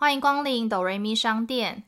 欢迎光临哆瑞咪商店。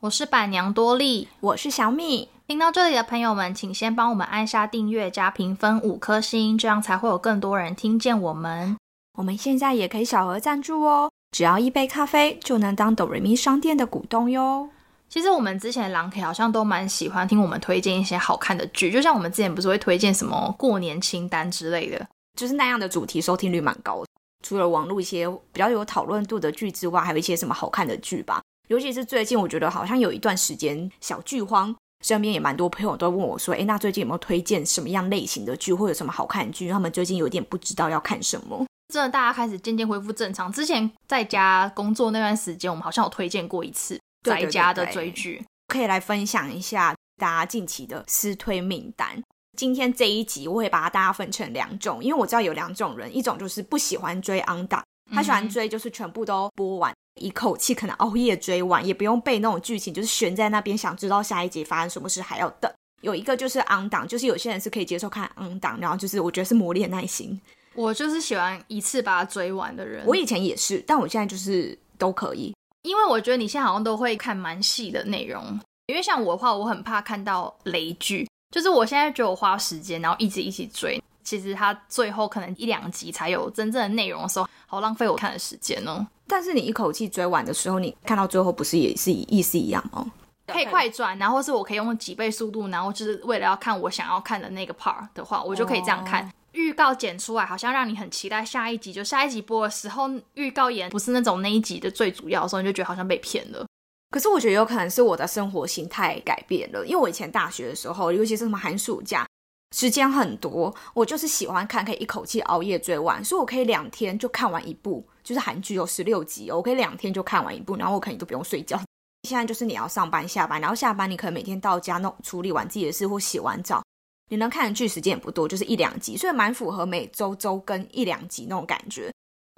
我是板娘多莉，我是小米。听到这里的朋友们，请先帮我们按下订阅加评分五颗星，这样才会有更多人听见我们。我们现在也可以小额赞助哦，只要一杯咖啡就能当哆瑞咪商店的股东哟。其实我们之前狼 K 好像都蛮喜欢听我们推荐一些好看的剧，就像我们之前不是会推荐什么过年清单之类的，就是那样的主题，收听率蛮高的。除了网络一些比较有讨论度的剧之外，还有一些什么好看的剧吧。尤其是最近，我觉得好像有一段时间小剧荒，身边也蛮多朋友都问我说：“哎，那最近有没有推荐什么样类型的剧，或者什么好看的剧？”他们最近有点不知道要看什么。真的，大家开始渐渐恢复正常。之前在家工作那段时间，我们好像有推荐过一次在家的追剧，可以来分享一下大家近期的私推名单。今天这一集我会把大家分成两种，因为我知道有两种人，一种就是不喜欢追 on 档，他喜欢追就是全部都播完。一口气可能熬夜追完，也不用被那种剧情就是悬在那边，想知道下一集发生什么事还要等。有一个就是 on 档，就是有些人是可以接受看 on 档，然后就是我觉得是磨练耐心。我就是喜欢一次把它追完的人。我以前也是，但我现在就是都可以，因为我觉得你现在好像都会看蛮细的内容。因为像我的话，我很怕看到雷剧，就是我现在觉得我花时间，然后一直一起追，其实它最后可能一两集才有真正的内容的时候，好浪费我看的时间哦。但是你一口气追完的时候，你看到最后不是也是意思一样吗？可以快转，然后是我可以用几倍速度，然后就是为了要看我想要看的那个 part 的话，我就可以这样看。预告剪出来，好像让你很期待下一集。就下一集播的时候，预告演不是那种那一集的最主要的时候，你就觉得好像被骗了。可是我觉得有可能是我的生活形态改变了，因为我以前大学的时候，尤其是什么寒暑假。时间很多，我就是喜欢看，可以一口气熬夜追完，所以我可以两天就看完一部，就是韩剧有十六集，我可以两天就看完一部，然后我可能都不用睡觉。现在就是你要上班下班，然后下班你可能每天到家弄处理完自己的事或洗完澡，你能看的剧时间也不多，就是一两集，所以蛮符合每周周更一两集那种感觉。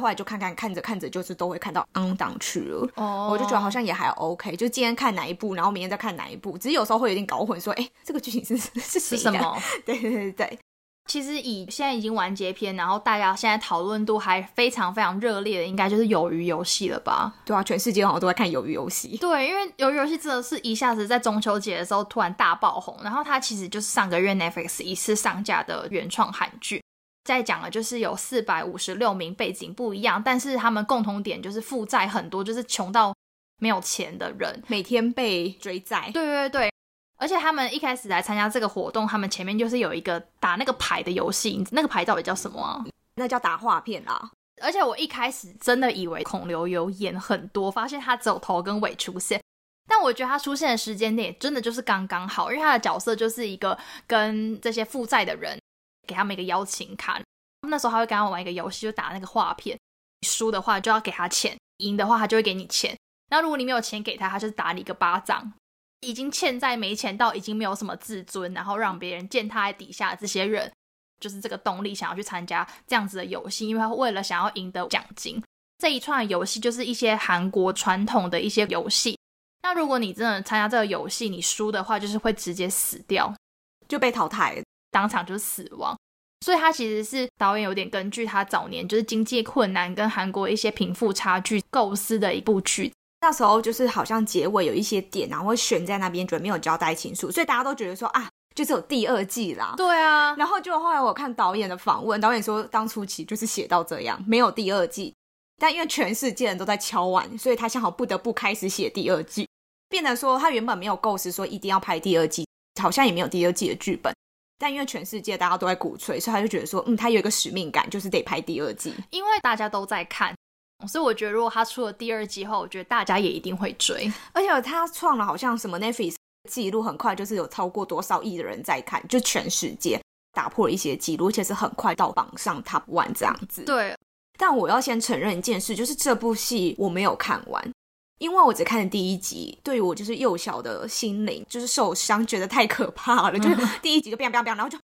后来就看看看着看着，就是都会看到 on 档去了。哦，我就觉得好像也还 OK。就今天看哪一部，然后明天再看哪一部，只是有时候会有点搞混，说哎，这个剧情是是是什么？对对对对。其实以现在已经完结篇，然后大家现在讨论度还非常非常热烈的，应该就是《鱿鱼游戏》了吧？对啊，全世界好像都在看《鱿鱼游戏》。对，因为《鱿鱼游戏》真的是一下子在中秋节的时候突然大爆红，然后它其实就是上个月 Netflix 一次上架的原创韩剧。在讲了就是有四百五十六名背景不一样，但是他们共同点就是负债很多，就是穷到没有钱的人，每天被追债。对对对，而且他们一开始来参加这个活动，他们前面就是有一个打那个牌的游戏，那个牌到底叫什么啊？那叫打画片啊。而且我一开始真的以为孔刘有演很多，发现他只有头跟尾出现，但我觉得他出现的时间点真的就是刚刚好，因为他的角色就是一个跟这些负债的人。给他们一个邀请卡，那时候他会跟他们玩一个游戏，就打那个画片。输的话就要给他钱，赢的话他就会给你钱。那如果你没有钱给他，他就是打你一个巴掌。已经欠债没钱到已经没有什么自尊，然后让别人践踏在底下这些人，就是这个动力想要去参加这样子的游戏，因为他为了想要赢得奖金。这一串游戏就是一些韩国传统的一些游戏。那如果你真的参加这个游戏，你输的话就是会直接死掉，就被淘汰。当场就死亡，所以他其实是导演有点根据他早年就是经济困难跟韩国一些贫富差距构思的一部剧。那时候就是好像结尾有一些点，然后会悬在那边，觉得没有交代清楚，所以大家都觉得说啊，就是有第二季啦。对啊，然后就后来我看导演的访问，导演说当初其实就是写到这样，没有第二季，但因为全世界人都在敲碗，所以他幸好不得不开始写第二季，变得说他原本没有构思说一定要拍第二季，好像也没有第二季的剧本。但因为全世界大家都在鼓吹，所以他就觉得说，嗯，他有一个使命感，就是得拍第二季。因为大家都在看，所以我觉得如果他出了第二季后，我觉得大家也一定会追。而且他创了好像什么 Netflix 记录，很快就是有超过多少亿的人在看，就全世界打破了一些记录，而且是很快到榜上 Top One 这样子。对。但我要先承认一件事，就是这部戏我没有看完。因为我只看了第一集，对于我就是幼小的心灵就是受伤，觉得太可怕了，就是 第一集就 biang biang biang，然后就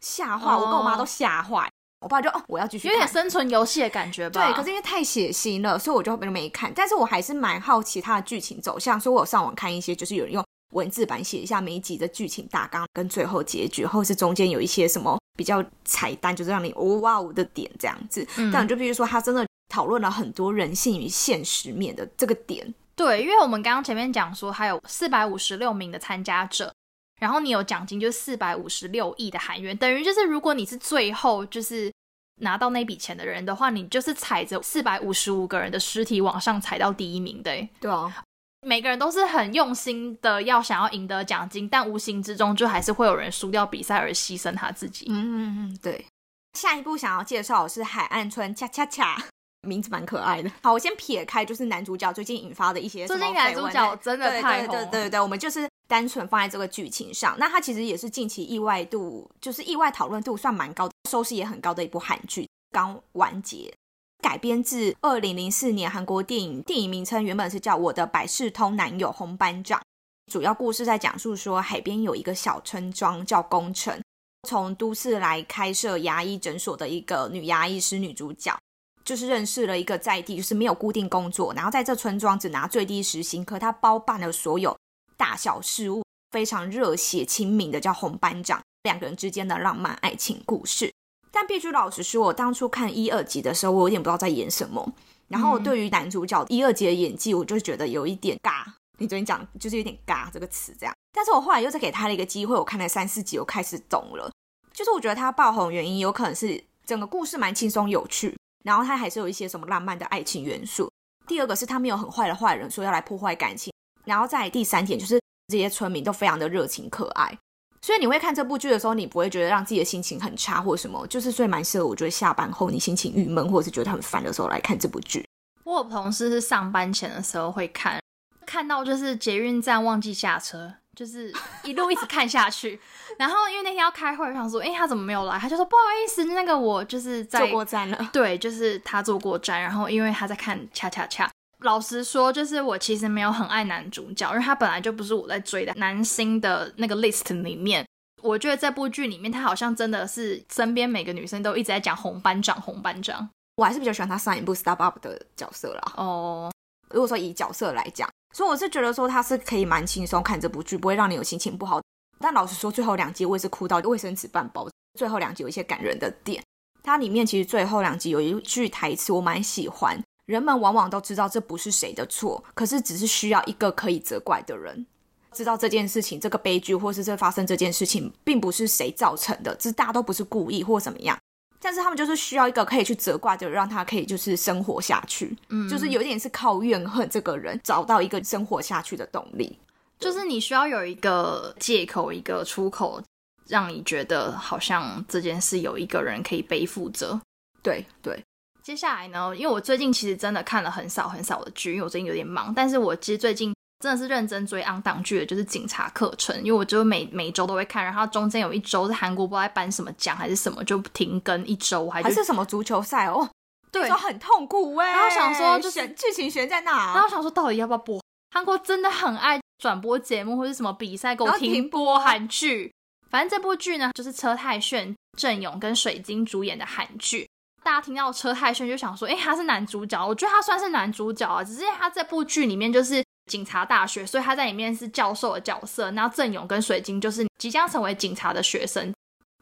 吓坏我，跟我妈都吓坏。我爸就哦，我要继续，有点生存游戏的感觉吧。对，可是因为太血腥了，所以我就没看。但是我还是蛮好奇它的剧情走向，所以我上网看一些，就是有人用文字版写一下每一集的剧情大纲跟最后结局，或是中间有一些什么比较彩蛋，就是让你哦哇哦的点这样子。但就比如说，他真的讨论了很多人性与现实面的这个点。对，因为我们刚刚前面讲说，还有四百五十六名的参加者，然后你有奖金，就是四百五十六亿的韩元，等于就是如果你是最后就是拿到那笔钱的人的话，你就是踩着四百五十五个人的尸体往上踩到第一名的。对啊。每个人都是很用心的，要想要赢得奖金，但无形之中就还是会有人输掉比赛而牺牲他自己。嗯嗯嗯，对。下一步想要介绍的是《海岸村恰恰恰》，名字蛮可爱的。好，我先撇开就是男主角最近引发的一些，最近男主角真的太对对对对，我们就是单纯放在这个剧情上。那它其实也是近期意外度，就是意外讨论度算蛮高，收视也很高的一部韩剧，刚完结。改编自二零零四年韩国电影，电影名称原本是叫《我的百事通男友红班长》。主要故事在讲述说，海边有一个小村庄叫宫城，从都市来开设牙医诊所的一个女牙医师女主角，就是认识了一个在地就是没有固定工作，然后在这村庄只拿最低时薪，可他包办了所有大小事物，非常热血亲民的叫红班长。两个人之间的浪漫爱情故事。但必须老实说，我当初看一二集的时候，我有点不知道在演什么。然后对于男主角一二集的演技，我就觉得有一点尬。你昨天讲就是有点尬这个词这样。但是我后来又再给他了一个机会，我看了三四集，我开始懂了。就是我觉得他爆红原因有可能是整个故事蛮轻松有趣，然后他还是有一些什么浪漫的爱情元素。第二个是他没有很坏的坏人说要来破坏感情。然后在第三点就是这些村民都非常的热情可爱。所以你会看这部剧的时候，你不会觉得让自己的心情很差或什么，就是所以蛮适合我觉得下班后你心情郁闷或者是觉得很烦的时候来看这部剧。我有同事是上班前的时候会看，看到就是捷运站忘记下车，就是一路一直看下去。然后因为那天要开会，想说，哎，他怎么没有来？他就说不好意思，那个我就是在坐过站了。对，就是他坐过站，然后因为他在看恰恰恰。老实说，就是我其实没有很爱男主角，因为他本来就不是我在追的男星的那个 list 里面。我觉得这部剧里面，他好像真的是身边每个女生都一直在讲红班长，红班长。我还是比较喜欢他上一部 Up 的角色啦。哦，如果说以角色来讲，所以我是觉得说他是可以蛮轻松看这部剧，不会让你有心情不好。但老实说，最后两集我也是哭到卫生纸半包。最后两集有一些感人的点，它里面其实最后两集有一句台词我蛮喜欢。人们往往都知道这不是谁的错，可是只是需要一个可以责怪的人，知道这件事情、这个悲剧，或是这发生这件事情，并不是谁造成的，这大家都不是故意或怎么样，但是他们就是需要一个可以去责怪的人，让他可以就是生活下去，嗯，就是有点是靠怨恨这个人找到一个生活下去的动力，就是你需要有一个借口、一个出口，让你觉得好像这件事有一个人可以背负着，对对。接下来呢？因为我最近其实真的看了很少很少的剧，因为我最近有点忙。但是我其实最近真的是认真追昂档剧的，就是《警察课程》，因为我就每每周都会看。然后中间有一周是韩国不知道在颁什么奖还是什么，就停更一周，还是什么足球赛哦？对，很痛苦哎。然后想说，就是剧情悬在哪？然后想说，到底要不要播？韩国真的很爱转播节目或者什么比赛，给我停播韩剧。反正这部剧呢，就是车太铉、郑勇跟水晶主演的韩剧。大家听到车太铉就想说，哎，他是男主角，我觉得他算是男主角啊。只是他这部剧里面就是警察大学，所以他在里面是教授的角色。然后郑勇跟水晶就是即将成为警察的学生，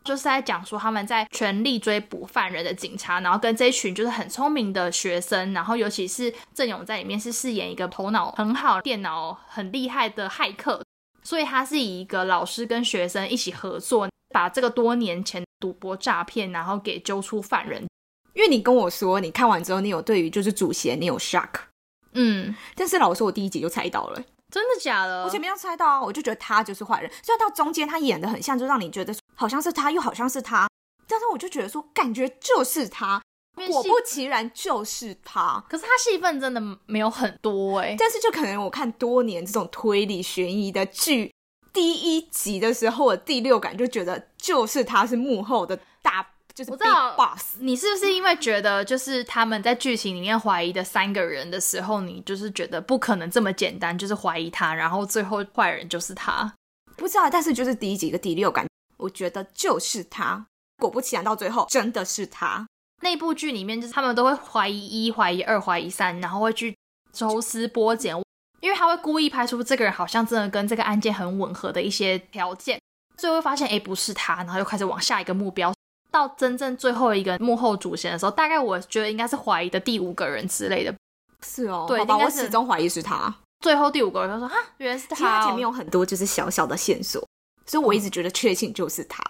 就是在讲说他们在全力追捕犯人的警察，然后跟这一群就是很聪明的学生，然后尤其是郑勇在里面是饰演一个头脑很好、电脑很厉害的骇客，所以他是以一个老师跟学生一起合作，把这个多年前赌博诈骗，然后给揪出犯人。因为你跟我说，你看完之后，你有对于就是主线你有 shock，嗯，但是老实说，我第一集就猜到了，真的假的？我前面要猜到啊，我就觉得他就是坏人，虽然到中间他演的很像，就让你觉得好像是他，又好像是他，但是我就觉得说，感觉就是他，果不其然就是他。可是他戏份真的没有很多哎，但是就可能我看多年这种推理悬疑的剧，第一集的时候，我第六感就觉得就是他是幕后的大。我知道 boss，你是不是因为觉得就是他们在剧情里面怀疑的三个人的时候，你就是觉得不可能这么简单，就是怀疑他，然后最后坏人就是他？不知道，但是就是第一集的第六感，我觉得就是他。果不其然，到最后真的是他。那部剧里面就是他们都会怀疑一、怀疑二、怀疑三，然后会去抽丝剥茧。因因为他会故意拍出这个人好像真的跟这个案件很吻合的一些条件，最后发现哎不是他，然后又开始往下一个目标，到真正最后一个幕后主嫌的时候，大概我觉得应该是怀疑的第五个人之类的。是哦，对好吧，应该是我始终怀疑是他。最后第五个人他说哈，原来是其实他前面有很多就是小小的线索，所以我一直觉得确信就是他。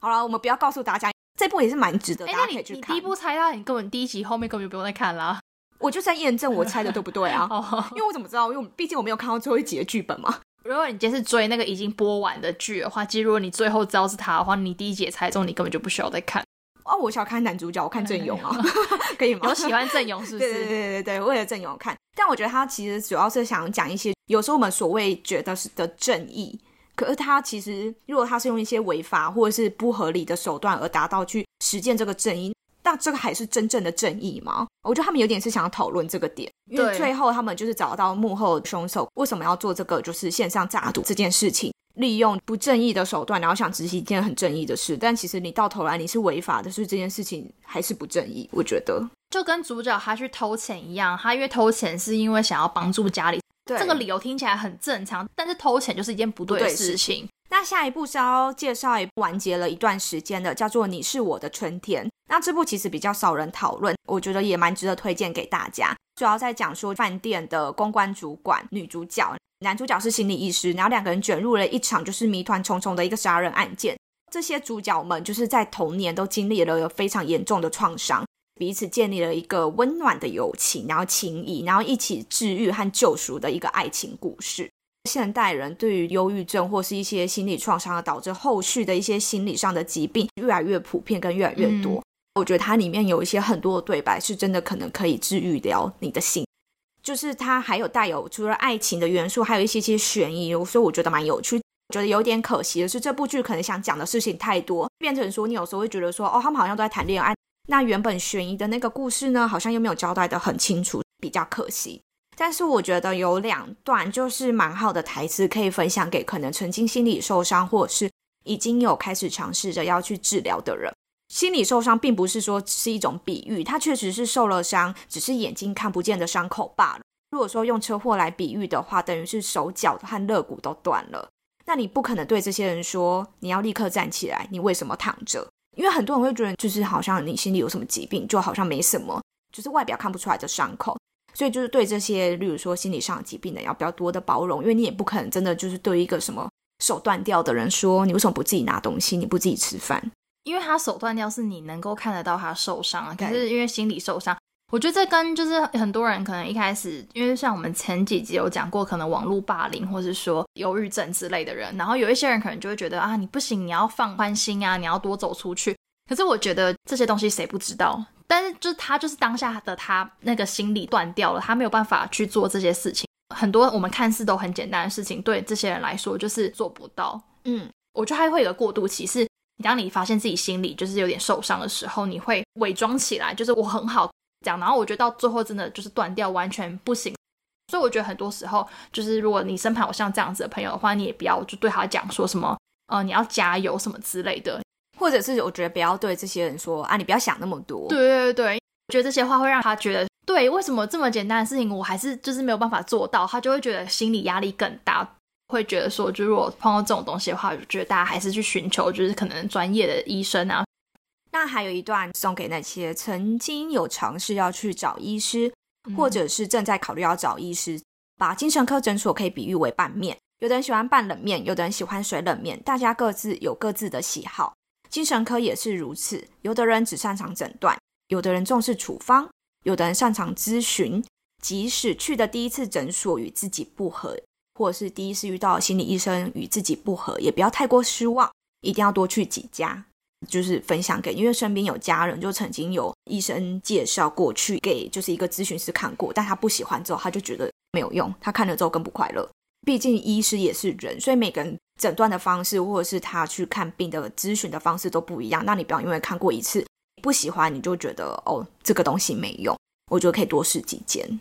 好了，我们不要告诉大家，这部也是蛮值得哎，大家可以去看。你第一部猜到，你根本第一集后面根本就不用再看了。我就在验证我猜的对不对啊？哦，因为我怎么知道？因为我毕竟我没有看到最后一集的剧本嘛。如果你今天是追那个已经播完的剧的话，其实如果你最后知道是他的话，你第一集也猜中，你根本就不需要再看。哦，我想看男主角，我看郑勇啊，可以吗？我喜欢郑勇是不是对对是？对对对，为了郑勇看，但我觉得他其实主要是想讲一些有时候我们所谓觉得是的正义，可是他其实如果他是用一些违法或者是不合理的手段而达到去实践这个正义，那这个还是真正的正义吗？我觉得他们有点是想要讨论这个点，因为最后他们就是找到幕后凶手为什么要做这个就是线上诈赌这件事情。利用不正义的手段，然后想执行一件很正义的事，但其实你到头来你是违法的，所以这件事情还是不正义。我觉得，就跟主角他去偷钱一样，他因为偷钱是因为想要帮助家里，对这个理由听起来很正常，但是偷钱就是一件不对的事情。那下一部是要介绍一部完结了一段时间的，叫做《你是我的春天》。那这部其实比较少人讨论，我觉得也蛮值得推荐给大家。主要在讲说饭店的公关主管女主角，男主角是心理医师，然后两个人卷入了一场就是谜团重重的一个杀人案件。这些主角们就是在童年都经历了非常严重的创伤，彼此建立了一个温暖的友情，然后情谊，然后一起治愈和救赎的一个爱情故事。现代人对于忧郁症或是一些心理创伤，而导致后续的一些心理上的疾病越来越普遍跟越来越多。我觉得它里面有一些很多的对白是真的可能可以治愈掉你的心，就是它还有带有除了爱情的元素，还有一些些悬疑，所以我觉得蛮有趣。觉得有点可惜的是，这部剧可能想讲的事情太多，变成说你有时候会觉得说，哦，他们好像都在谈恋爱，那原本悬疑的那个故事呢，好像又没有交代的很清楚，比较可惜。但是我觉得有两段就是蛮好的台词，可以分享给可能曾经心理受伤，或者是已经有开始尝试着要去治疗的人。心理受伤并不是说是一种比喻，他确实是受了伤，只是眼睛看不见的伤口罢了。如果说用车祸来比喻的话，等于是手脚和肋骨都断了。那你不可能对这些人说你要立刻站起来，你为什么躺着？因为很多人会觉得，就是好像你心里有什么疾病，就好像没什么，就是外表看不出来的伤口。所以就是对这些，例如说心理上疾病的，要比较多的包容，因为你也不可能真的就是对一个什么手断掉的人说，你为什么不自己拿东西，你不自己吃饭？因为他手断掉是你能够看得到他受伤，可是因为心理受伤，我觉得这跟就是很多人可能一开始，因为像我们前几集有讲过，可能网络霸凌或是说忧郁症之类的人，然后有一些人可能就会觉得啊，你不行，你要放宽心啊，你要多走出去。可是我觉得这些东西谁不知道？但是就是他就是当下的他那个心理断掉了，他没有办法去做这些事情。很多我们看似都很简单的事情，对这些人来说就是做不到。嗯，我觉得还会有个过渡期，是你当你发现自己心里就是有点受伤的时候，你会伪装起来，就是我很好这样，然后我觉得到最后真的就是断掉，完全不行。所以我觉得很多时候，就是如果你身旁有像这样子的朋友的话，你也不要就对他讲说什么，呃，你要加油什么之类的。或者是我觉得不要对这些人说啊，你不要想那么多。对对对觉得这些话会让他觉得，对，为什么这么简单的事情我还是就是没有办法做到，他就会觉得心理压力更大，会觉得说，就如果碰到这种东西的话，我觉得大家还是去寻求就是可能专业的医生啊，那还有一段送给那些曾经有尝试要去找医师，或者是正在考虑要找医师，把精神科诊所可以比喻为拌面。有的人喜欢拌冷面，有的人喜欢水冷面，大家各自有各自的喜好。精神科也是如此，有的人只擅长诊断，有的人重视处方，有的人擅长咨询。即使去的第一次诊所与自己不合，或者是第一次遇到心理医生与自己不合，也不要太过失望，一定要多去几家。就是分享给，因为身边有家人就曾经有医生介绍过去给就是一个咨询师看过，但他不喜欢之后，他就觉得没有用，他看了之后更不快乐。毕竟医师也是人，所以每个人诊断的方式或者是他去看病的咨询的方式都不一样。那你不要因为看过一次不喜欢，你就觉得哦这个东西没用。我觉得可以多试几间。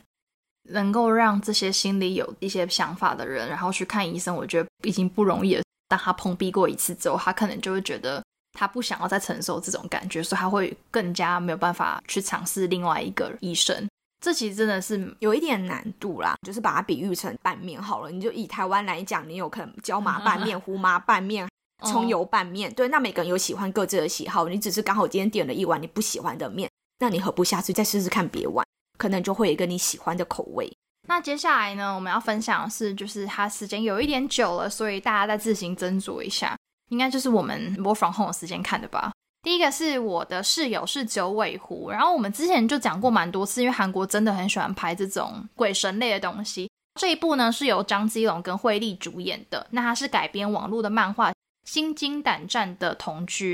能够让这些心里有一些想法的人，然后去看医生，我觉得已经不容易了。当他碰壁过一次之后，他可能就会觉得他不想要再承受这种感觉，所以他会更加没有办法去尝试另外一个医生。这其实真的是有一点难度啦，就是把它比喻成拌面好了。你就以台湾来讲，你有可能椒麻拌面、胡麻拌面、葱油拌面，对，那每个人有喜欢各自的喜好。你只是刚好今天点了一碗你不喜欢的面，那你何不下次再试试看别碗，可能就会有一个你喜欢的口味。那接下来呢，我们要分享的是，就是它时间有一点久了，所以大家再自行斟酌一下。应该就是我们播放后的时间看的吧。第一个是我的室友是九尾狐，然后我们之前就讲过蛮多次，因为韩国真的很喜欢拍这种鬼神类的东西。这一部呢是由张基龙跟惠利主演的，那它是改编网络的漫画《心惊胆战的同居》。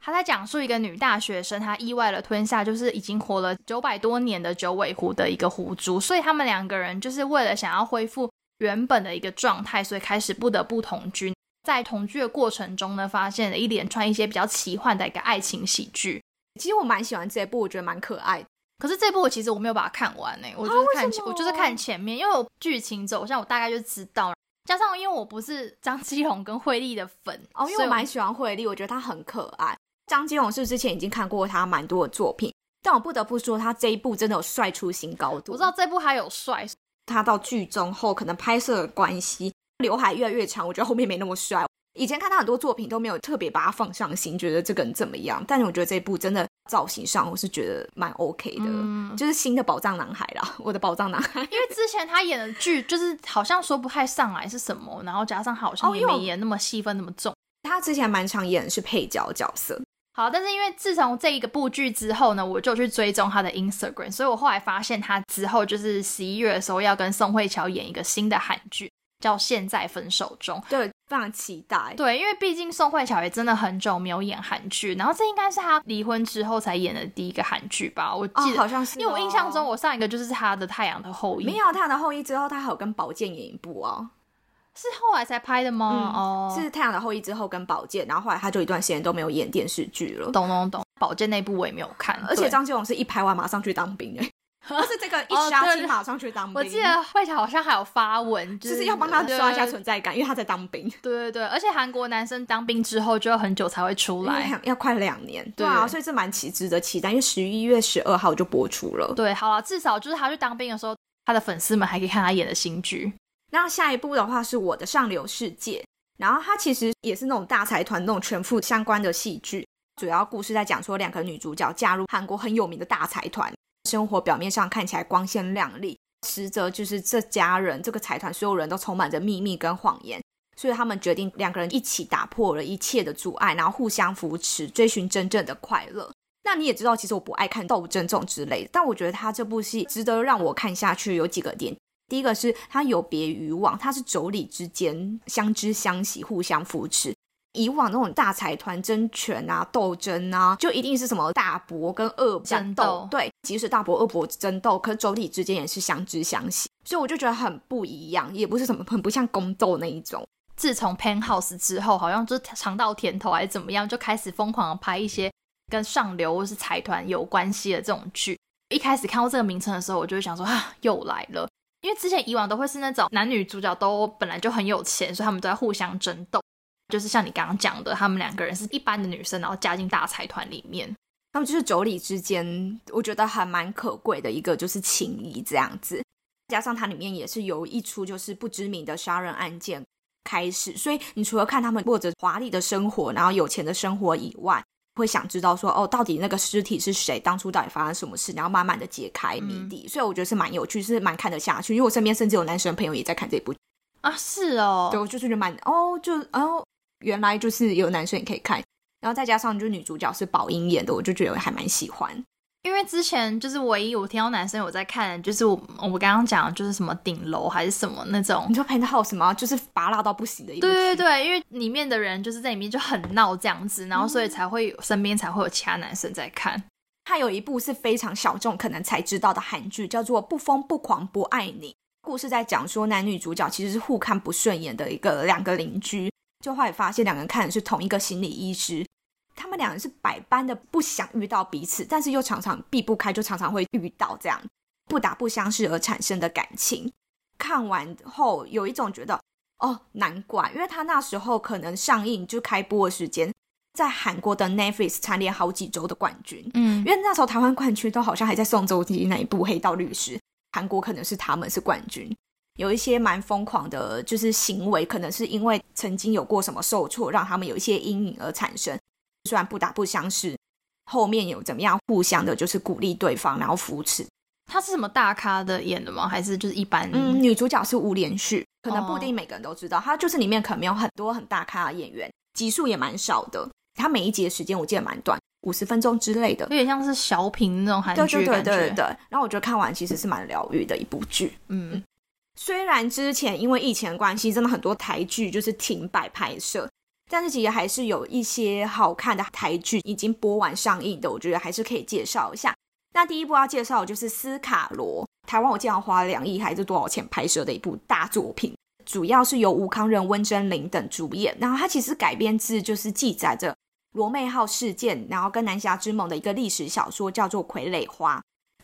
他在讲述一个女大学生，她意外的吞下就是已经活了九百多年的九尾狐的一个狐珠，所以他们两个人就是为了想要恢复原本的一个状态，所以开始不得不同居。在同居的过程中呢，发现了一连串一些比较奇幻的一个爱情喜剧。其实我蛮喜欢这部，我觉得蛮可爱。可是这部我其实我没有把它看完呢，我就是看前，我就是看前面，因为我剧情走向我大概就知道。加上因为我不是张基龙跟惠利的粉哦，因为我蛮喜欢惠利，我觉得他很可爱。张基龙是之前已经看过他蛮多的作品，但我不得不说他这一部真的有帅出新高度。我知道这部还有帅，他到剧中后可能拍摄的关系。刘海越来越长，我觉得后面没那么帅。以前看他很多作品都没有特别把他放上心，觉得这个人怎么样。但是我觉得这一部真的造型上，我是觉得蛮 OK 的，嗯就是新的宝藏男孩啦，我的宝藏男孩。因为之前他演的剧就是好像说不太上来是什么，然后加上好像也没演那么戏份那么重。他之前蛮常演的是配角角色。好，但是因为自从这一个部剧之后呢，我就去追踪他的 Instagram，所以我后来发现他之后就是十一月的时候要跟宋慧乔演一个新的韩剧。叫《现在分手中》，对，非常期待。对，因为毕竟宋慧乔也真的很久没有演韩剧，然后这应该是她离婚之后才演的第一个韩剧吧？我记得好像是，因为我印象中我上一个就是她的《太阳的后裔》，没有《太阳的后裔》之后，她还有跟宝剑演一部哦，是后来才拍的吗？哦，是《太阳的后裔》之后跟宝剑，然后后来他就一段时间都没有演电视剧了。懂懂懂，宝剑那部我也没有看，而且张基龙是一拍完马上去当兵哎。不是这个一杀青马上去当兵。我记得慧乔好像还有发文，就是要帮他刷一下存在感，因为他在当兵。对对对，而且韩国男生当兵之后就要很久才会出来，要快两年。对啊，所以这蛮期值得期待，因为十一月十二号就播出了。对，好了，至少就是他去当兵的时候，他的粉丝们还可以看他演的新剧。那下一部的话是我的上流世界，然后它其实也是那种大财团那种全副相关的戏剧，主要故事在讲说两个女主角嫁入韩国很有名的大财团。生活表面上看起来光鲜亮丽，实则就是这家人、这个财团所有人都充满着秘密跟谎言。所以他们决定两个人一起打破了一切的阻碍，然后互相扶持，追寻真正的快乐。那你也知道，其实我不爱看斗争这种之类的，但我觉得他这部戏值得让我看下去。有几个点，第一个是它有别于往，它是妯娌之间相知相惜，互相扶持。以往那种大财团争权啊、斗争啊，就一定是什么大伯跟二争斗。对，即使大伯、二伯争斗，可妯娌之间也是相知相惜，所以我就觉得很不一样，也不是什么很不像宫斗那一种。自从 Penthouse 之后，好像就是尝到甜头还是怎么样，就开始疯狂的拍一些跟上流或是财团有关系的这种剧。一开始看到这个名称的时候，我就会想说啊，又来了，因为之前以往都会是那种男女主角都本来就很有钱，所以他们都在互相争斗。就是像你刚刚讲的，他们两个人是一般的女生，然后加进大财团里面，他们就是妯娌之间，我觉得还蛮可贵的一个就是情谊这样子。加上它里面也是由一出就是不知名的杀人案件开始，所以你除了看他们过着华丽的生活，然后有钱的生活以外，会想知道说哦，到底那个尸体是谁？当初到底发生什么事？然后慢慢的解开谜底。所以我觉得是蛮有趣，是蛮看得下去。因为我身边甚至有男生朋友也在看这部啊，是哦，对，我就觉得蛮哦，就哦。原来就是有男生也可以看，然后再加上就是女主角是宝英演的，我就觉得还蛮喜欢。因为之前就是唯一我听到男生有在看，就是我我们刚刚讲就是什么顶楼还是什么那种，你说 Penthouse 吗？就是拔辣到不行的一对对对，因为里面的人就是在里面就很闹这样子，然后所以才会身边才会有其他男生在看。他有一部是非常小众可能才知道的韩剧，叫做《不疯不狂不爱你》，故事在讲说男女主角其实是互看不顺眼的一个两个邻居。就后来发现，两个人看的是同一个心理医师，他们两人是百般的不想遇到彼此，但是又常常避不开，就常常会遇到这样不打不相识而产生的感情。看完后有一种觉得，哦，难怪，因为他那时候可能上映就开播的时间在韩国的 Netflix 蝉联好几周的冠军。嗯因为那时候台湾冠军都好像还在宋仲基那一部《黑道律师》，韩国可能是他们是冠军。有一些蛮疯狂的，就是行为，可能是因为曾经有过什么受挫，让他们有一些阴影而产生。虽然不打不相识，后面有怎么样互相的，就是鼓励对方，然后扶持。他是什么大咖的演的吗？还是就是一般？嗯，女主角是吴连旭，可能哦不一定每个人都知道，她就是里面可能没有很多很大咖的演员，集数也蛮少的。她每一集的时间我记得蛮短，五十分钟之类的有。点像是小品那种韩对对对。对对对。然后我觉得看完其实是蛮疗愈的一部剧。嗯，虽然之前因为疫情的关系，真的很多台剧就是停摆拍摄，但是其实还是有一些好看的台剧已经播完上映的，我觉得还是可以介绍一下。那第一部要介绍的就是《斯卡罗》，台湾我记得花了两亿还是多少钱拍摄的一部大作品，主要是由吴康仁、温真菱等主演。然后它其实改编自就是记载着罗妹号事件，然后跟南侠之盟的一个历史小说，叫做《傀儡花》。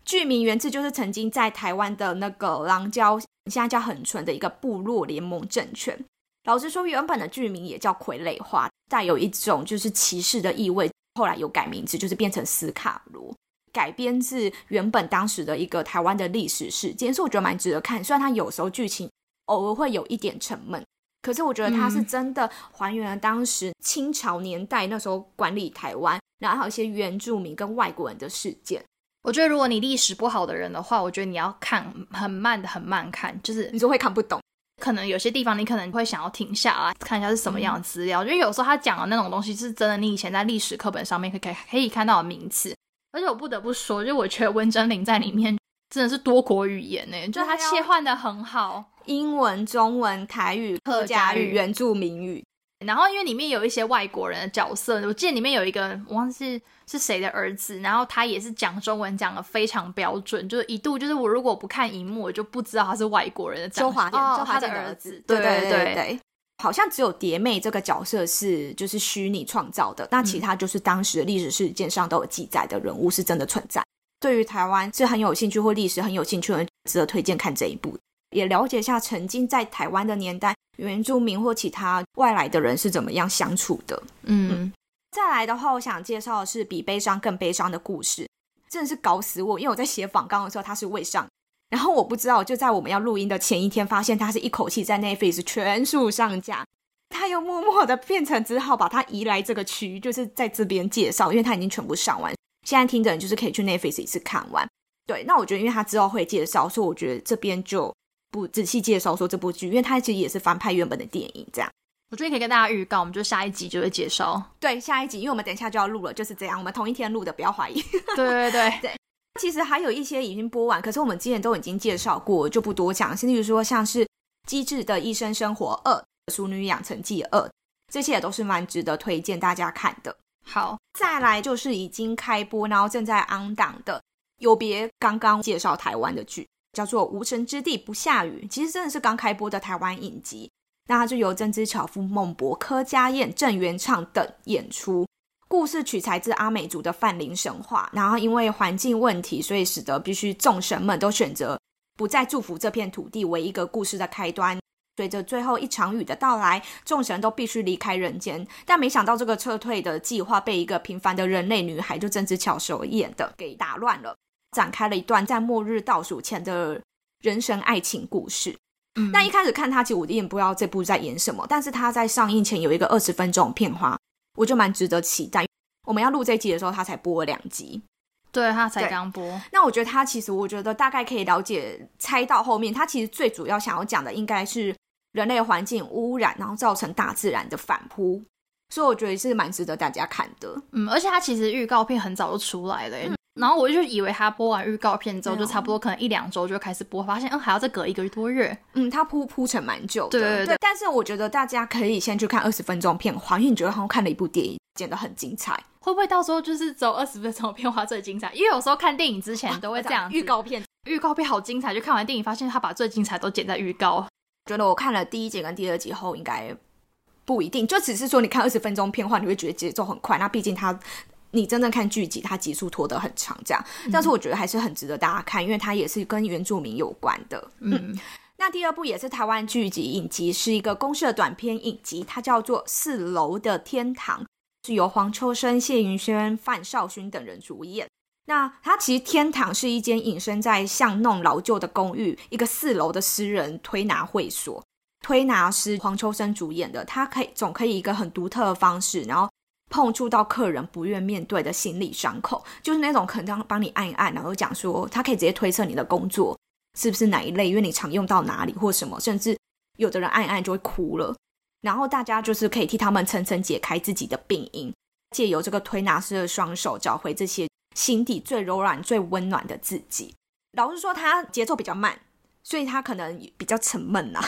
剧名源自就是曾经在台湾的那个狼礁，现在叫很纯的一个部落联盟政权。老实说，原本的剧名也叫傀儡花，带有一种就是歧视的意味。后来有改名字，就是变成斯卡罗，改编自原本当时的一个台湾的历史事件，所以我觉得蛮值得看。虽然它有时候剧情偶尔会有一点沉闷，可是我觉得它是嗯真的还原了当时清朝年代那时候管理台湾，然后还有一些原住民跟外国人的事件。我觉得如果你历史不好的人的话，我觉得你要看很慢的、很慢看，就是你就会看不懂。可能有些地方你可能会想要停下来看一下是什么样的嗯资料，因为有时候他讲的那种东西是真的，你以前在历史课本上面可以可以看到的名词。而且我不得不说，就我觉得温真菱在里面真的是多国语言呢，就是他切换的很好。英文、中文、台语、客家语、客家语原住民语，然后因为里面有一些外国人的角色，我记得里面有一个我忘记是谁的儿子，然后他也是讲中文讲的非常标准，就是一度就是我如果不看荧幕，我就不知道他是外国人的长周华健，哦周华他的儿子对对对对。好像只有蝶妹这个角色是就是虚拟创造的，那其他就是当时的历史事件上都有记载的人物是真的存在。对于台湾是很有兴趣或历史很有兴趣的人，值得推荐看这一部，也了解一下曾经在台湾的年代，原住民或其他外来的人是怎么样相处的。嗯，再来的话，我想介绍的是比悲伤更悲伤的故事，真的是搞死我！因为我在写访纲的时候，他是未上，然后我不知道，就在我们要录音的前一天，发现他是一口气在 Netflix 全数上架，他又默默的变成只好把它移来这个区，就是在这边介绍，因为他已经全部上完，现在听的人就是可以去 Netflix 一次看完。对，那我觉得因为他之后会介绍，所以我觉得这边就不仔细介绍说这部剧，因为它其实也是翻拍原本的电影这样。我觉得可以跟大家预告，我们就下一集就会介绍。对，下一集，因为我们等一下就要录了，就是这样，我们同一天录的，不要怀疑。对对 对，其实还有一些已经播完，可是我们之前都已经介绍过，就不多讲。例如说，像是《机智的医生生活二》《熟女养成记二》，这些也都是蛮值得推荐大家看的。好，再来就是已经开播，然后正在 on 档的，有别刚刚介绍台湾的剧，叫做《无神之地不下雨》，其实真的是刚开播的台湾影集。那它就由曾之乔夫、孟博、柯佳燕、郑元畅等演出。故事取材自阿美族的泛灵神话，然后因为环境问题，所以使得必须众神们都选择不再祝福这片土地为一个故事的开端。随着最后一场雨的到来，众神都必须离开人间。但没想到这个撤退的计划被一个平凡的人类女孩，就曾之乔所演的给打乱了，展开了一段在末日倒数前的人生爱情故事。嗯，那一开始看他，其实我有点不知道这部在演什么，但是他在上映前有一个二十分钟的片花，我就蛮值得期待。我们要录这一集的时候，他才播了两集。对他才刚播，那我觉得他其实，我觉得大概可以了解，猜到后面，他其实最主要想要讲的应该是人类环境污染，然后造成大自然的反扑，所以我觉得是蛮值得大家看的。嗯，而且他其实预告片很早就出来了耶，然后我就以为他播完预告片之后，就差不多可能一两周就开始播，发现嗯还要再隔一个多月。嗯，他铺铺成蛮久的，对对对但是我觉得大家可以先去看二十分钟片花，因为你觉得好像看了一部电影，剪得很精彩。会不会到时候就是只有二十分钟的片花最精彩？因为有时候看电影之前都会这样子预告片，预告片好精彩，就看完电影发现他把最精彩都剪在预告。觉得我看了第一集跟第二集后，应该不一定，就只是说你看二十分钟片花，你会觉得节奏很快。那毕竟它，你真正看剧集，它集数拖得很长，这样。但是我觉得还是很值得大家看，因为它也是跟原住民有关的。嗯，那第二部也是台湾剧集影集，是一个公社短片影集，它叫做《四楼的天堂》。是由黄秋生、谢云轩、范少勋等人主演。那它其实天堂是一间隐身在巷弄老旧的公寓，一个四楼的私人推拿会所。推拿师黄秋生主演的，他可以总可以一个很独特的方式，然后碰触到客人不愿面对的心理伤口，就是那种可能帮你按一按，然后讲说他可以直接推测你的工作是不是哪一类，因为你常用到哪里或什么，甚至有的人按一按就会哭了。然后大家就是可以替他们层层解开自己的病因，借由这个推拿师的双手找回这些心底最柔软、最温暖的自己。老实说，他节奏比较慢。所以他可能比较沉闷呐。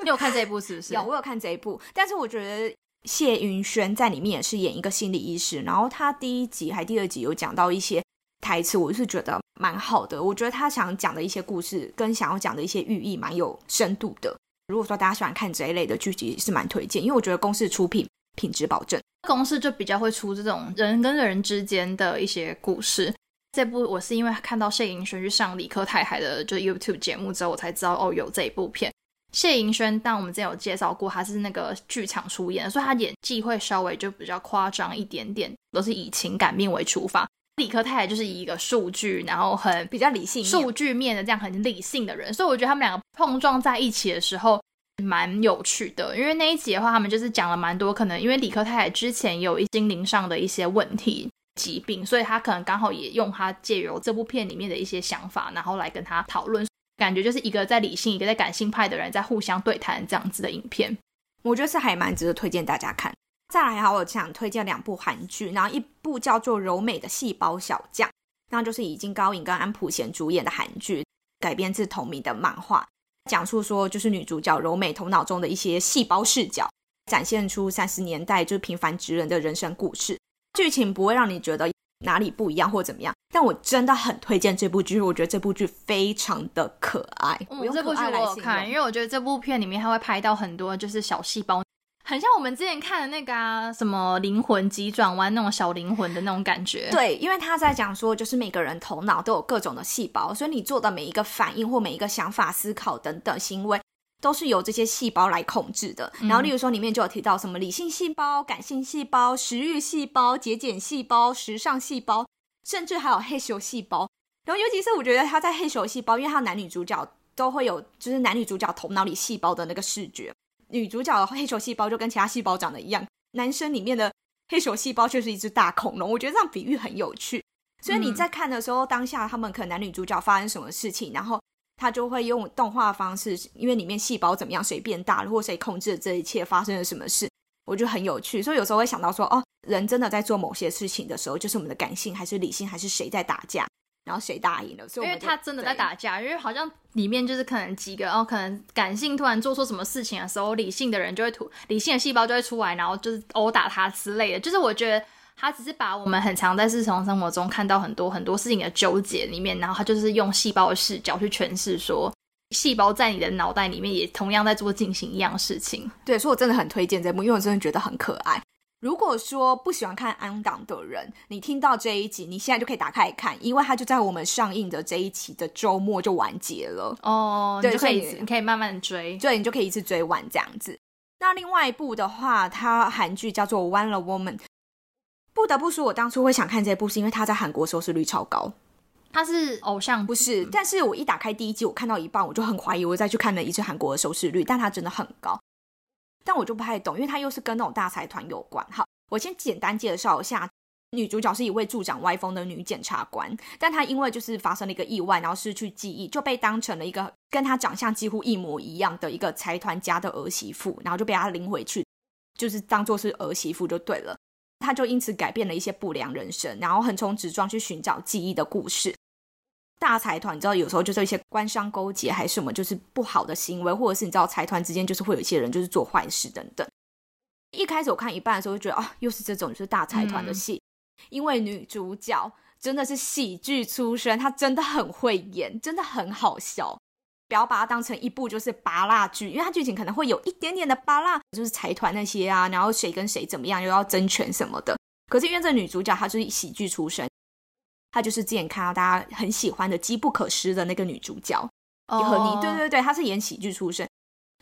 你有看这一部是不是？有，我有看这一部。但是我觉得谢云轩在里面也是演一个心理医师，然后他第一集还第二集有讲到一些台词，我是觉得蛮好的。我觉得他想讲的一些故事跟想要讲的一些寓意蛮有深度的。如果说大家喜欢看这一类的剧集，是蛮推荐，因为我觉得公司出品品质保证，公司就比较会出这种人跟人之间的一些故事。这部我是因为看到谢云轩去上理科太太的就 YouTube 节目之后，我才知道哦有这一部片。谢盈萱，但我们之前有介绍过，她是那个剧场出演，所以她演技会稍微就比较夸张一点点，都是以情感面为出发。理科太太就是以一个数据，然后很比较理性、数据面的这样很理性的人，所以我觉得他们两个碰撞在一起的时候蛮有趣的。因为那一集的话，他们就是讲了蛮多，可能因为理科太太之前有一心灵上的一些问题。疾病，所以他可能刚好也用他借由这部片里面的一些想法，然后来跟他讨论，感觉就是一个在理性，一个在感性派的人在互相对谈这样子的影片，我觉得是还蛮值得推荐大家看。再来，哈，我想推荐两部韩剧，然后一部叫做《柔美的细胞小将》，那就是已经高颖跟安普贤主演的韩剧，改编自同名的漫画，讲述说就是女主角柔美头脑中的一些细胞视角，展现出三十年代就是平凡职人的人生故事。剧情不会让你觉得哪里不一样或怎么样，但我真的很推荐这部剧，我觉得这部剧非常的可爱。我用这部剧我有看，因为我觉得这部片里面它会拍到很多就是小细胞，很像我们之前看的那个啊，什么灵魂急转弯那种小灵魂的那种感觉。对，因为他在讲说，就是每个人头脑都有各种的细胞，所以你做的每一个反应或每一个想法、思考等等行为。都是由这些细胞来控制的。然后，例如说，里面就有提到什么理性细胞、感性细胞、食欲细胞、节俭细胞、时尚细胞，甚至还有黑熊细胞。然后，尤其是我觉得他在黑熊细胞，因为他男女主角都会有，就是男女主角头脑里细胞的那个视觉。女主角的黑球细胞就跟其他细胞长得一样，男生里面的黑球细胞却是一只大恐龙。我觉得这样比喻很有趣。所以你在看的时候，当下他们可能男女主角发生什么事情，然后。他就会用动画方式，因为里面细胞怎么样，谁变大了，或谁控制了这一切，发生了什么事，我觉得很有趣。所以有时候会想到说，哦，人真的在做某些事情的时候，就是我们的感性还是理性，还是谁在打架，然后谁打赢了？所以因为他真的在打架，因为好像里面就是可能几个，哦，可能感性突然做错什么事情的时候，理性的人就会突，理性的细胞就会出来，然后就是殴打他之类的。就是我觉得。他只是把我们很常在日常生活中看到很多很多事情的纠结里面，然后他就是用细胞的视角去诠释，说细胞在你的脑袋里面也同样在做进行一样事情。对，所以我真的很推荐这部，因为我真的觉得很可爱。如果说不喜欢看安档的人，你听到这一集，你现在就可以打开看，因为它就在我们上映的这一期的周末就完结了。哦，对，可以，你可以慢慢追，对，你就可以一次追完这样子。那另外一部的话，它韩剧叫做《One Woman》。不得不说，我当初会想看这部，是因为他在韩国收视率超高。他是偶像，不是？但是我一打开第一季，我看到一半，我就很怀疑，我再去看了一次韩国的收视率，但它真的很高。但我就不太懂，因为它又是跟那种大财团有关。好，我先简单介绍一下，女主角是一位助长歪风的女检察官，但她因为就是发生了一个意外，然后失去记忆，就被当成了一个跟她长相几乎一模一样的一个财团家的儿媳妇，然后就被她领回去，就是当做是儿媳妇就对了。他就因此改变了一些不良人生，然后横冲直撞去寻找记忆的故事。大财团，你知道有时候就是一些官商勾结，还是什么，就是不好的行为，或者是你知道财团之间就是会有一些人就是做坏事等等。一开始我看一半的时候就觉得啊，又是这种就是大财团的戏，因为女主角真的是喜剧出身，她真的很会演，真的很好笑。不要把它当成一部就是拔蜡剧，因为它剧情可能会有一点点的拔蜡，就是财团那些啊，然后谁跟谁怎么样，又要争权什么的。可是因为这女主角她就是喜剧出身，她就是之前看到大家很喜欢的《机不可失》的那个女主角，和你对对对，她是演喜剧出身，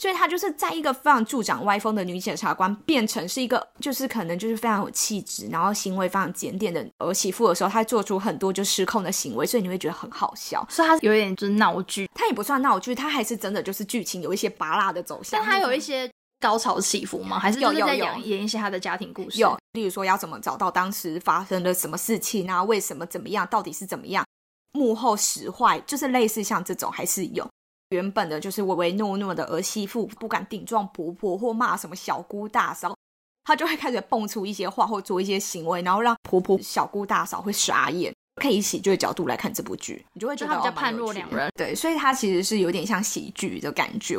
所以她就是在一个非常助长歪风的女检察官，变成是一个就是可能就是非常有气质，然后行为非常检点的儿媳妇的时候，她做出很多就失控的行为，所以你会觉得很好笑。所以她有点就是闹剧，她也不算闹剧，她还是真的就是剧情有一些拔辣的走向。但它有一些高潮起伏吗？还是就是在有有有演演一些他的家庭故事？有，例如说要怎么找到当时发生了什么事情啊？为什么怎么样？到底是怎么样？幕后使坏，就是类似像这种还是有。原本的就是唯唯诺诺的儿媳妇，不敢顶撞婆婆或骂什么小姑大嫂，她就会开始蹦出一些话或做一些行为，然后让婆婆、小姑大嫂会傻眼。可以以喜剧的角度来看这部剧，你就会觉得比较判若两人。对，所以它其实是有点像喜剧的感觉。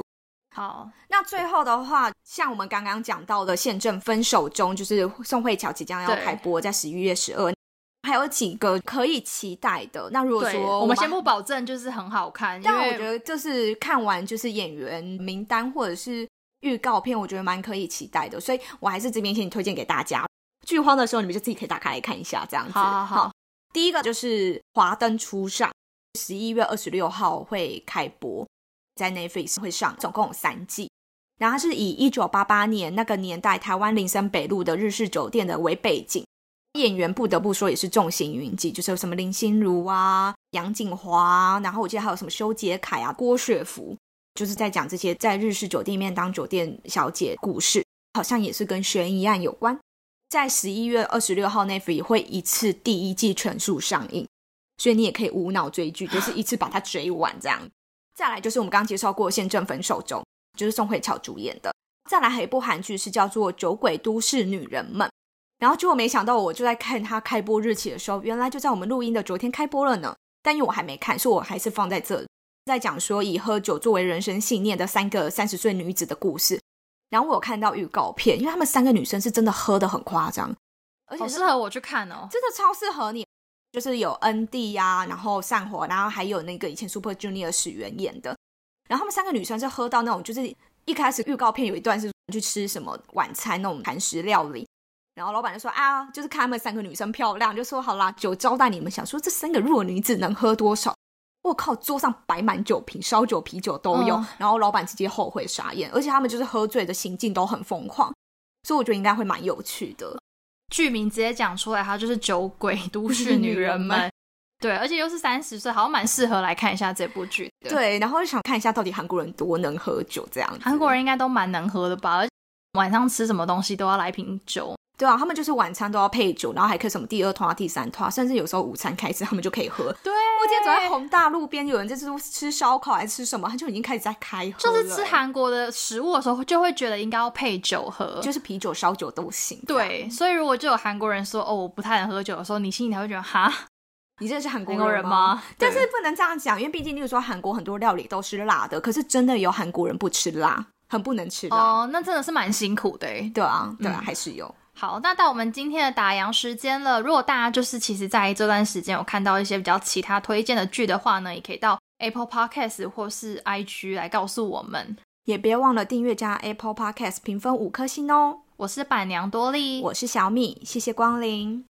好，那最后的话，像我们刚刚讲到的《宪政分手中》，就是宋慧乔即将要开播，在十一月十二，还有几个可以期待的。那如果对，说我们先不保证就是很好看，但我觉得就是看完就是演员名单或者是预告片，我觉得蛮可以期待的，所以我还是这边先推荐给大家。剧荒的时候，你们就自己可以打开来看一下，这样子。好好好第一个就是《华灯初上》，十一月二十六号会开播，在 Netflix 会上，总共有三季。然后它是以一九八八年那个年代台湾林森北路的日式酒店的为背景，演员不得不说也是众星云集，就是有什么林心如啊、杨锦华啊，然后我记得还有什么修杰楷啊、郭雪芙，就是在讲这些在日式酒店里面当酒店小姐故事，好像也是跟悬疑案有关。在十一月二十六号那会一次第一季全数上映，所以你也可以无脑追剧，就是一次把它追完这样。再来就是我们刚刚介绍过《宪政分手中》，就是宋慧乔主演的。再来还有一部韩剧是叫做《酒鬼都市女人们》，然后结果没想到我就在看它开播日期的时候，原来就在我们录音的昨天开播了呢。但因为我还没看，所以我还是放在这里，在讲说以喝酒作为人生信念的三个三十岁女子的故事。然后我有看到预告片，因为她们三个女生是真的喝的很夸张，而且适合我去看哦。真的超适合你。就是有恩地呀、然后散伙，然后还有那个以前 Super Junior 史源演的。然后她们三个女生是喝到那种，就是一开始预告片有一段是去吃什么晚餐那种韩食料理，然后老板就说啊，就是看他们三个女生漂亮，就说好啦，酒招待你们。想说这三个弱女子能喝多少？我靠，桌上摆满酒瓶，烧酒、啤酒都有。嗯然后老板直接后悔傻眼，而且他们就是喝醉的行径都很疯狂，所以我觉得应该会蛮有趣的。剧名直接讲出来，它就是《酒鬼都市女人们》对，而且又是三十岁，好像蛮适合来看一下这部剧的。，对，然后就想看一下到底韩国人多能喝酒这样子。韩国人应该都蛮能喝的吧？而且晚上吃什么东西都要来瓶酒。对啊，他们就是晚餐都要配酒，然后还可以什么第二团、第三团，甚至有时候午餐开始他们就可以喝。对，我今天走在宏大路边，有人在吃烧烤还是吃什么，他就已经开始在开喝，就是吃韩国的食物的时候，就会觉得应该要配酒喝。就是啤酒、烧酒都行。对，，所以如果就有韩国人说哦，我不太能喝酒的时候，你心里才会觉得哈，你真的是韩国人吗？但是不能这样讲，因为毕竟，例如说韩国很多料理都是辣的，可是真的有韩国人不吃辣，很不能吃辣。哦，那真的是蛮辛苦的诶。对啊，对啊，嗯还是有。好，那到我们今天的打烊时间了。如果大家就是其实在这段时间有看到一些比较其他推荐的剧的话呢，也可以到 Apple Podcast 或是 IG 来告诉我们。也别忘了订阅加 Apple Podcast 评分五颗星哦。我是板娘多莉，我是小米，谢谢光临。